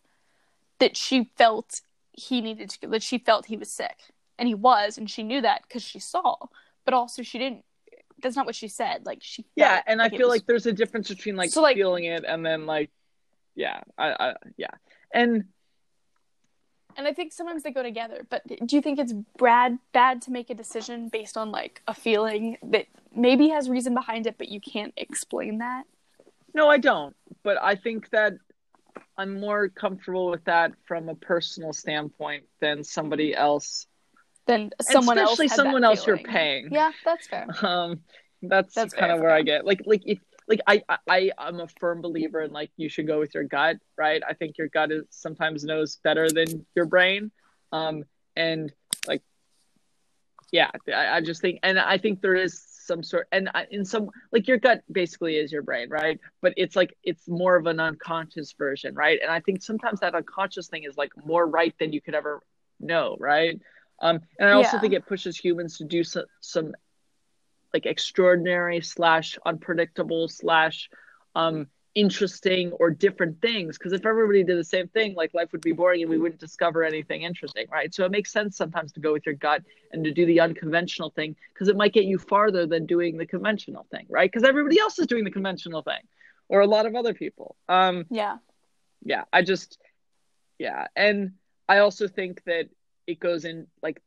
that she felt he needed to, that she felt he was sick, and he was, and she knew that because she saw. But also, she didn't. That's not what she said. Like she.
yeah and i
like it
feel
was-
like there's a difference between like,
So, like-
feeling it and then like yeah i i yeah and
And I think sometimes they go together. But do you think it's bad bad to make a decision based on like a feeling that maybe has reason behind it, but you can't explain that?
no i don't but I think that I'm more comfortable with that from a personal standpoint than somebody else.
Than someone else,
especially someone else you're paying.
Yeah, that's fair.
Um, that's,
That's
kind
fair,
of where I get like like if like I I I'm a firm believer in like you should go with your gut, right? I think your gut is sometimes knows better than your brain, um, and like yeah, I, I just think and I think there is some sort and I- in some like your gut basically is your brain, right? But it's like it's more of an unconscious version, right? And I think sometimes that unconscious thing is like more right than you could ever know, right? Um, and I also
Yeah.
think it pushes humans to do some, some like extraordinary slash unpredictable slash um interesting or different things. Because if everybody did the same thing like life would be boring and we wouldn't discover anything interesting right? So it makes sense sometimes to go with your gut and to do the unconventional thing because it might get you farther than doing the conventional thing right? Because everybody else is doing the conventional thing or a lot of other people. Um
Yeah.
yeah i just yeah. And i also think that it goes in like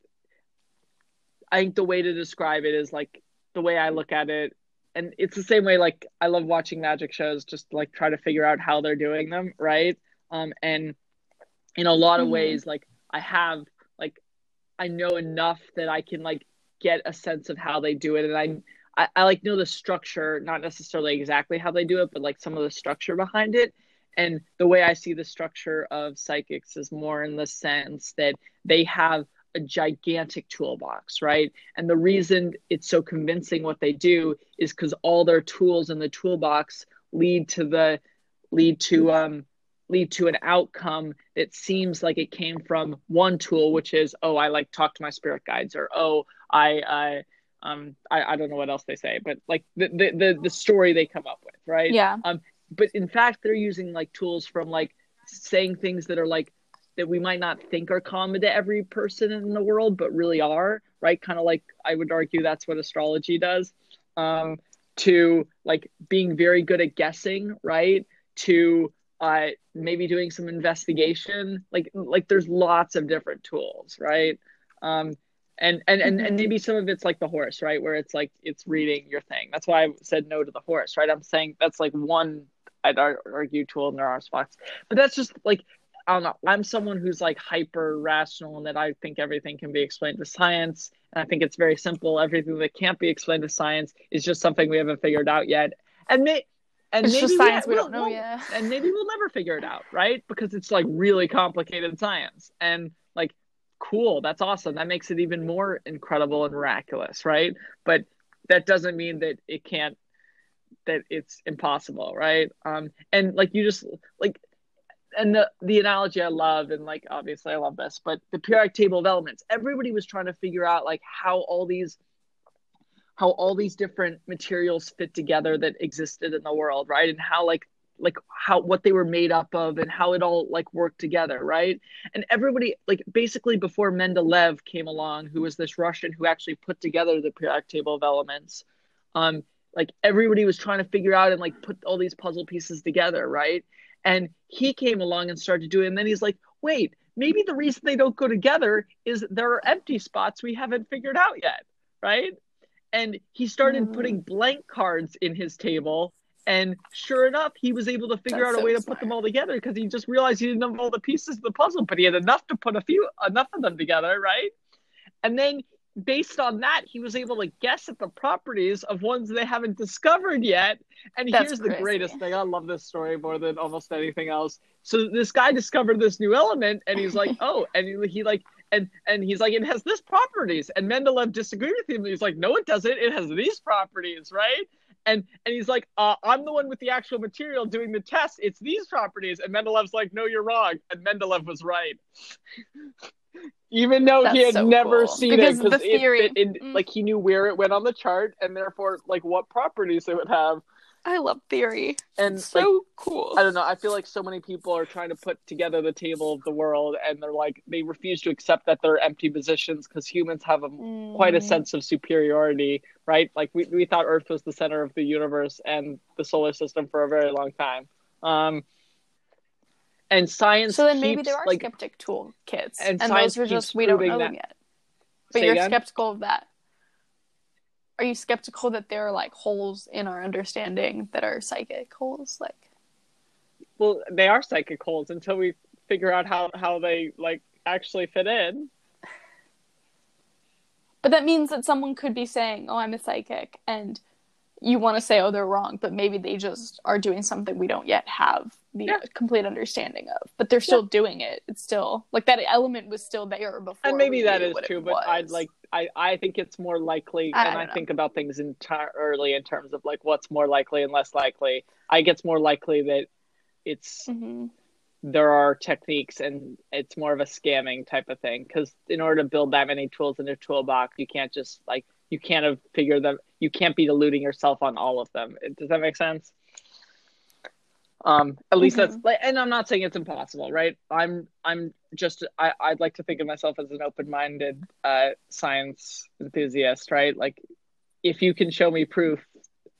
i think the way to describe it is like the way i look at it and it's the same way like i love watching magic shows just like try to figure out how they're doing them right um and in a lot of
Mhm.
ways like i have like i know enough that i can like get a sense of how they do it and i I, I like know the structure, not necessarily exactly how they do it, but like some of the structure behind it. And the way I see the structure of psychics is more in the sense that they have a gigantic toolbox, right? And the reason it's so convincing what they do is because all their tools in the toolbox lead to the lead to um lead to an outcome that seems like it came from one tool, which is oh I like talk to my spirit guides or oh I I um I, I don't know what else they say, but like the the the, the story they come up with, right?
Yeah.
Um, but in fact they're using like tools from like saying things that are like that we might not think are common to every person in the world but really are right? Kind of like i would argue that's what astrology does um to like being very good at guessing right? To uh maybe doing some investigation like like there's lots of different tools right? Um and and and, and
Mhm.
maybe some of it's like the horse right? Where it's like it's reading your thing. That's why i said no to the horse right? I'm saying that's like one i'd argue tool in their spots but that's just like i don't know i'm someone who's like hyper rational and that i think everything can be explained with science and i think it's very simple everything that can't be explained with science is just something we haven't figured out yet and may and
It's
maybe
just science we
we'll-
don't know
we'll-
yet. [laughs]
and maybe we'll never figure it out, right? Because it's like really complicated science. And like, cool, that's awesome. That makes it even more incredible and miraculous, right? But that doesn't mean that it can't that it's impossible, right? Um and like you just like and the the analogy I love and like obviously I love this, but the periodic table of elements. Everybody was trying to figure out like how all these how all these different materials fit together that existed in the world, right? And how like like how what they were made up of and how it all like worked together, right? And everybody like basically before Mendeleev came along, who was this Russian who actually put together the periodic table of elements, um, like everybody was trying to figure out and like put all these puzzle pieces together, right? And he came along and started doing, it, and then he's like, wait, maybe the reason they don't go together is there are empty spots we haven't figured out yet, right? And he started
Mm.
putting blank cards in his table. And sure enough, he was able to figure
That's
out a
so
way to
smart.
put them all together because he just realized he didn't have all the pieces of the puzzle, but he had enough to put a few enough of them together, right? And then based on that, he was able to guess at the properties of ones they haven't discovered yet. And
That's
here's the
crazy.
greatest thing. I love this story more than almost anything else. So this guy discovered this new element and he's like, [laughs] oh, and he, he like and and he's like, it has this properties. And Mendeleev disagreed with him. He's like, no, it doesn't. It has these properties, right? And and he's like, uh, I'm the one with the actual material doing the test. It's these properties. And Mendeleev's like, no, you're wrong. And Mendeleev was right. [laughs] Even though he had
so
never
cool.
seen
Because
it,
the
it-
theory-
it- it-
Mm.
like he knew where it went on the chart, and therefore like what properties it would have.
I love theory.
And
so
like,
cool.
I don't know. I feel like so many people are trying to put together the table of the world, and they're like they refuse to accept that they're empty positions because humans have a quite a
Mm.
sense of superiority, right? Like we we thought Earth was the center of the universe and the solar system for a very long time. Um, and science.
So then maybe
keeps,
there are
like
skeptic tool kits,
and
and,
science
those are just we don't know them yet. But
Say
you're
again?
skeptical of that. Are you skeptical that there are like holes in our understanding that are psychic holes? Like,
Well, they are psychic holes until we figure out how how they like actually fit in.
But that means that someone could be saying, "Oh, I'm a psychic," and you want to say, "Oh, they're wrong," but maybe they just are doing something we don't yet have the
Yeah.
complete understanding of. But they're still doing it. It's still like that element was still there before.
and maybe that is true but i'd like i i think it's more likely
I
and
don't
i think about things entirely in terms of like what's more likely and less likely i guess more likely that it's
Mhm.
there are techniques and it's more of a scamming type of thing because in order to build that many tools in a toolbox you can't just like you can't have figure them you can't be deluding yourself on all of them does that make sense um at least that's like and i'm not saying it's impossible right? I'm i'm just I, i'd like to think of myself as an open-minded uh science enthusiast right? Like if you can show me proof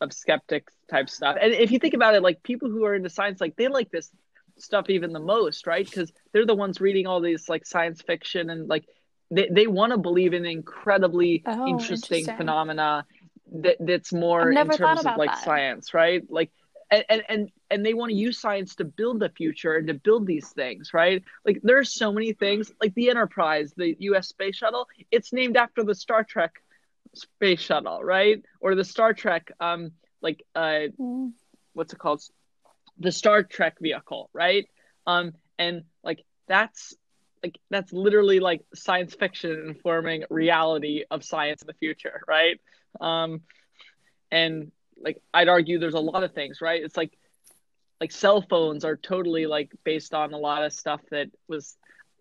of skeptic type stuff and if you think about it like people who are into science like they like this stuff even the most right? Because they're the ones reading all these like science fiction and like they, they want to believe in incredibly
Oh,
interesting
interesting.
phenomena that that's more in terms of like
that.
science right? Like and, and and and they want to use science to build the future and to build these things right? Like there's so many things like the enterprise the us space shuttle it's named after the star trek space shuttle right? Or the star trek um like uh
Mm.
what's it called? The star trek vehicle right? Um and like that's like that's literally like science fiction informing reality of science in the future right? Um and like i'd argue there's a lot of things right? It's like like cell phones are totally like based on a lot of stuff that was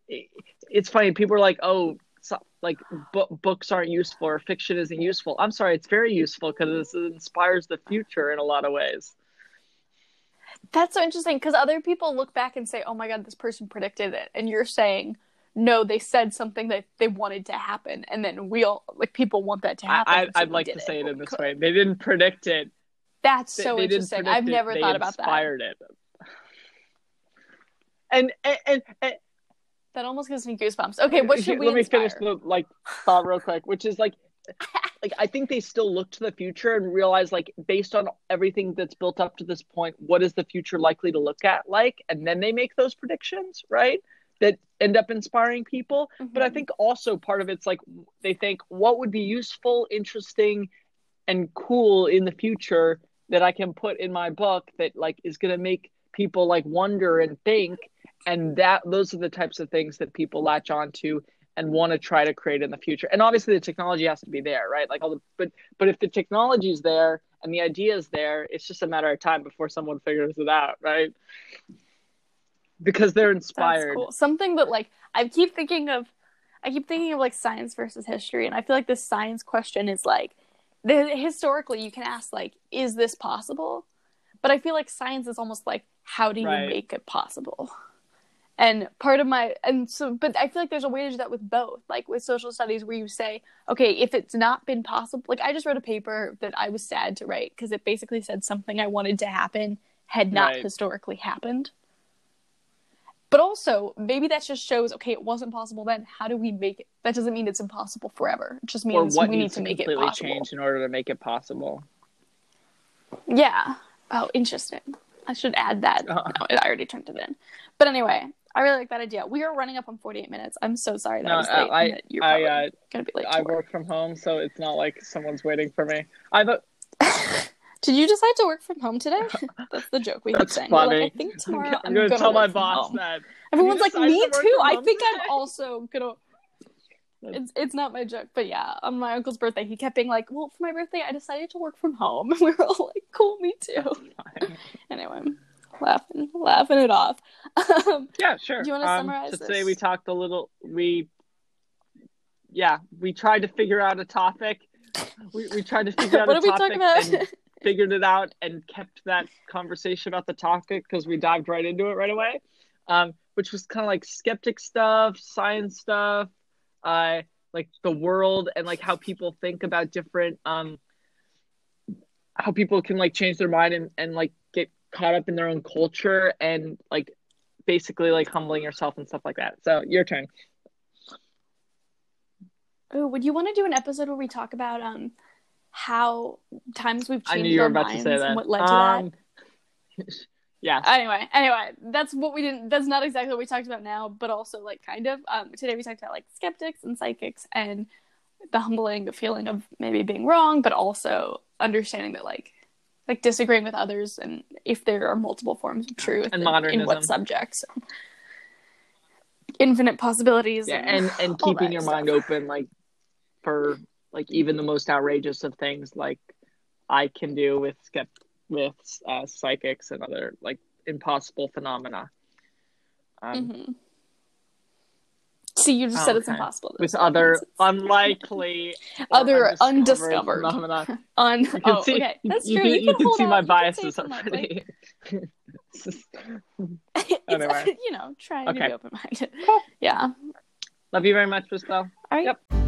it- it's funny people are like oh so, like bu- books aren't useful or fiction isn't useful. I'm sorry it's very useful because it inspires the future in a lot of ways.
That's so interesting because other people look back and say, "Oh my god, this person predicted it," and you're saying, "No, they said something that they wanted to happen," and then we all like people want that to happen.
I, I'd like to say it in this
Could-
way they didn't predict it
That's so
they didn't
interesting. I've
it,
never
they
thought about that.
inspired it and and, and, and
That almost gives me goosebumps. Okay, what should we
let me finish the like thought real quick which is like like i think they still look to the future and realize like based on everything that's built up to this point what is the future likely to look at like and then they make those predictions right that end up inspiring people. But i
Mhm.
think also part of it's like they think what would be useful interesting and cool in the future that i can put in my book that like is going to make people like wonder and think. And that those are the types of things that people latch onto and want to try to create in the future. And obviously the technology has to be there right? Like all the but but if the technology is there and the idea is there it's just a matter of time before someone figures it out right because they're
That's
inspired
cool. Something that like I keep thinking of I keep thinking of like science versus history and I feel like this science question is like the, historically you can ask like is this possible? But I feel like science is almost like how do you
Right.
make it possible? And part of my and so but I feel like there's a way to do that with both. Like with social studies where you say, okay, if it's not been possible like I just wrote a paper that I was sad to write because it basically said something I wanted to happen had not
Right.
historically happened. But also, maybe that just shows okay, it wasn't possible then. How do we make it? That doesn't mean it's impossible forever. It just means we need to
to
make it
completely
possible.
change in order to make it possible
Yeah. Oh, interesting. I should add that. [laughs]
Uh-huh.
No, I already turned it in. But anyway, I really like that idea. We are running up on 48 minutes. I'm so sorry that
No,
I was
uh,
late.
I-
and you're
I, uh,
gonna be late.
I
work.
work from home, so it's not like someone's waiting for me. I've [laughs]
Did you decide to work from home today? [laughs] [laughs] That's the joke we keep saying.
Funny.
Like, I think [laughs] tomorrow
I'm,
I'm,
gonna,
gonna,
tell my boss
home.
that.
Everyone's like, me
to
too. I think
today."
I'm also gonna. It's it's not my joke, but yeah, on my uncle's birthday, he kept being like, "Well, for my birthday, I decided to work from home." And we were all like, "Cool, me too." Anyway, laughing, laughing it off. Um,
Yeah, sure.
Do you wanna
um,
summarize
so
this?
Today we talked a little. We, yeah, we tried to figure out a topic. We, we tried to figure out
what
a
did we
topic
talk about?
Figured it out and kept that conversation about the topic because we dived right into it right away, um, which was kind of like skeptic stuff, science stuff, uh, like the world and like how people think about different, um, how people can like change their mind and, and like get caught up in their own culture and like basically like humbling yourself and stuff like that. So your turn.
Ooh, would you want to do an episode where we talk about um how times we've
I
changed
knew you were
our
about to say that.
and what led to
Um, [laughs] Yes.
anyway, anyway, that's what we didn't. That's not exactly what we talked about now, but also like kind of. Um, today we talked about like skeptics and psychics and the humbling feeling of maybe being wrong, but also understanding that like like disagreeing with others and if there are multiple forms of truth
And
in
modernism.
what subjects, infinite possibilities,
yeah, and and
all
keeping
that
your
stuff.
mind open, like for like even the most outrageous of things, like I can do with skept with uh, psychics and other like impossible phenomena. Um,
Mhm. See, you just said it's
Okay.
impossible.
With other unlikely, [laughs]
Other undiscovered.
phenomena. [laughs]
Un-
You can
oh,
see,
okay.
you,
That's
you
true.
can, you can
hold
see
on.
my
You can
biases already. It's just- [laughs]
It's,
Anyway.
you know, trying to be open minded.
Cool.
Yeah.
Love you very much, Christelle.
All right.
Yep.